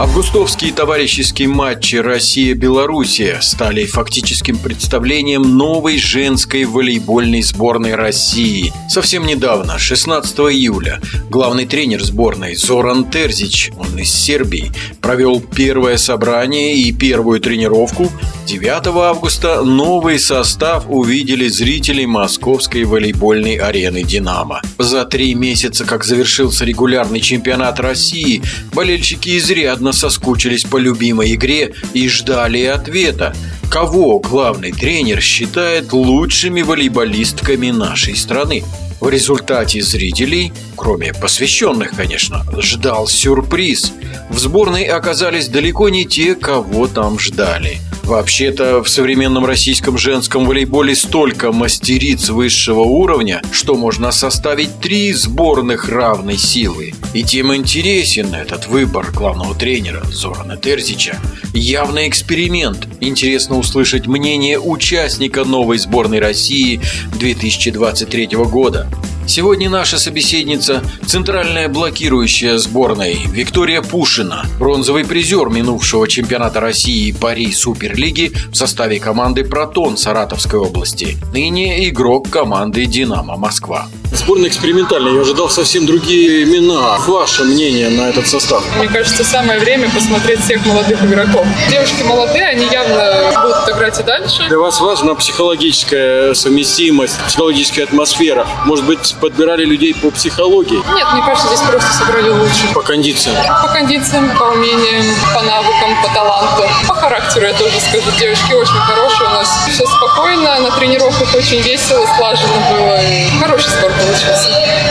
Августовские товарищеские матчи Россия-Белоруссия стали фактическим представлением новой женской волейбольной сборной России. Совсем недавно, 16 июля, главный тренер сборной Зоран Терзич, он из Сербии, провел первое собрание и первую тренировку. 9 августа новый состав увидели зрители московской волейбольной арены «Динамо». За три месяца, как завершился регулярный чемпионат России, болельщики изрядно явно соскучились по любимой игре и ждали ответа. Кого главный тренер считает лучшими волейболистками нашей страны? В результате зрителей, кроме посвященных, конечно, ждал сюрприз. В сборной оказались далеко не те, кого там ждали – Вообще-то в современном российском женском волейболе столько мастериц высшего уровня, что можно составить три сборных равной силы. И тем интересен этот выбор главного тренера Зорана Терзича. Явный эксперимент. Интересно услышать мнение участника новой сборной России 2023 года. Сегодня наша собеседница – центральная блокирующая сборной Виктория Пушина, бронзовый призер минувшего чемпионата России Пари Суперлиги в составе команды «Протон» Саратовской области, ныне игрок команды «Динамо Москва». Сборная экспериментальная, я ожидал совсем другие имена. Ваше мнение на этот состав? Мне кажется, самое время посмотреть всех молодых игроков. Девушки молодые, они явно будут играть и дальше. Для вас важна психологическая совместимость, психологическая атмосфера. Может быть, подбирали людей по психологии? Нет, мне кажется, здесь просто сыграли лучше. По кондициям? По кондициям, по умениям, по навыкам, по таланту. По характеру я тоже скажу. Девушки очень хорошие у нас. Все спокойно, на тренировках очень весело, слаженно было. Хороший спорт получился.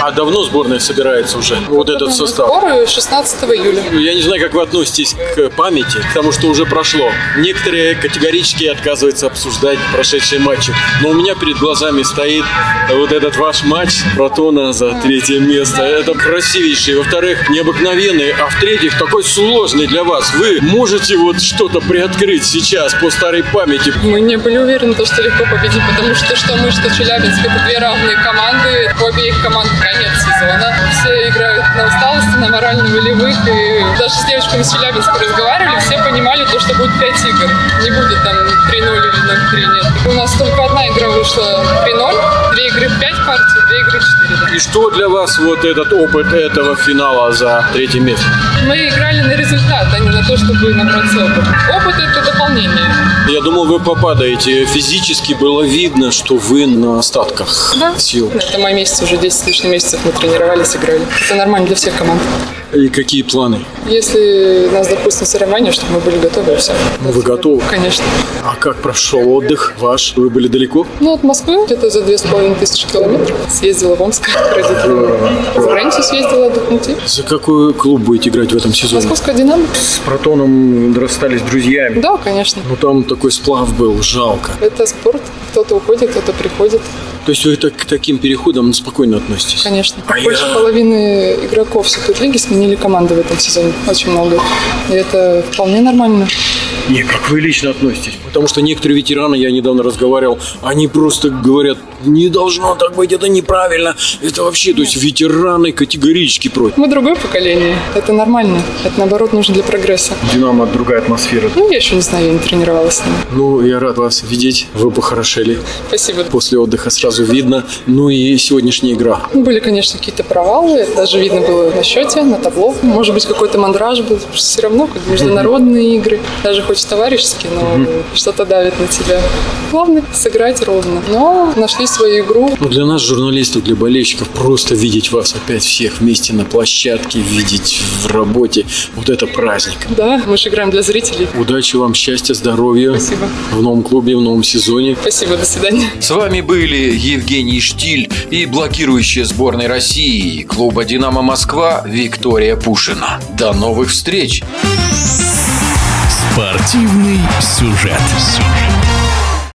А давно сборная собирается уже? Вот этот состав? Сборы 16 июля. Я не знаю, как вы относитесь к памяти, к тому, что уже прошло. Некоторые категорически отказываются обсуждать прошедшие матчи. Но у меня перед глазами стоит вот этот ваш матч Протона за третье место. Это красивейший. Во-вторых, необыкновенный. А в-третьих, такой сложный для вас. Вы можете вот что-то приоткрыть сейчас по старой памяти? Мы не были уверены, что легко победить, потому что что мы, что Челябинск, это две равные команды. У обеих команд конец сезона. Все играют на усталости, на морально-волевых. И даже с девочками с Челябинска разговаривали, все понимали то, что будет 5 игр. Не будет там 3-0 или 0-3, нет. У нас только одна игра вышла 3-0, две игры 4. Да. И что для вас вот этот опыт этого финала за третье место? Мы играли на результат, а не на то, чтобы набраться опыт. Опыт – это дополнение. Я думал, вы попадаете. Физически было видно, что вы на остатках да. сил. Это мой месяц, уже 10 с лишним месяцев мы тренировались, играли. Это нормально для всех команд. И какие планы? Если нас допустим соревнования, чтобы мы были готовы, и все. Ну, вы готовы? Конечно. А как прошел отдых ваш? Вы были далеко? Ну, от Москвы где-то за две с половиной тысячи километров. Съездила в Омск к родителям. За границу съездила отдохнуть. За какой клуб будете играть в этом сезоне? Московская «Динамо». С Протоном расстались друзьями? Да, конечно. Ну, там такой сплав был, жалко. Это спорт. Кто-то уходит, кто-то приходит. То есть вы так, к таким переходам спокойно относитесь? Конечно. А Больше я... половины игроков Суперлиги сменили команды в этом сезоне. Очень много. И это вполне нормально. Не, как вы лично относитесь? Потому что некоторые ветераны, я недавно разговаривал, они просто говорят, не должно так быть, это неправильно. Это вообще, то есть ветераны категорически против. Мы другое поколение. Это нормально. Это наоборот нужно для прогресса. Динамо другая атмосфера. Ну, я еще не знаю, я не тренировалась с ним. Ну, я рад вас видеть. Вы похорошели. Спасибо. После отдыха сразу видно. Ну и сегодняшняя игра. Были, конечно, какие-то провалы. Это даже видно было на счете, на табло. Может быть, какой-то мандраж был. Все равно, как международные игры. Даже хоть товарищески, но что-то давит на тебя. Главное сыграть ровно. Но нашли свою игру. Ну, для нас, журналистов, для болельщиков, просто видеть вас опять всех вместе на площадке, видеть в работе, вот это праздник. Да, мы же играем для зрителей. Удачи вам, счастья, здоровья. Спасибо. В новом клубе, в новом сезоне. Спасибо, до свидания. С вами были Евгений Штиль и блокирующая сборной России клуба «Динамо Москва» Виктория Пушина. До новых встреч! Спортивный сюжет.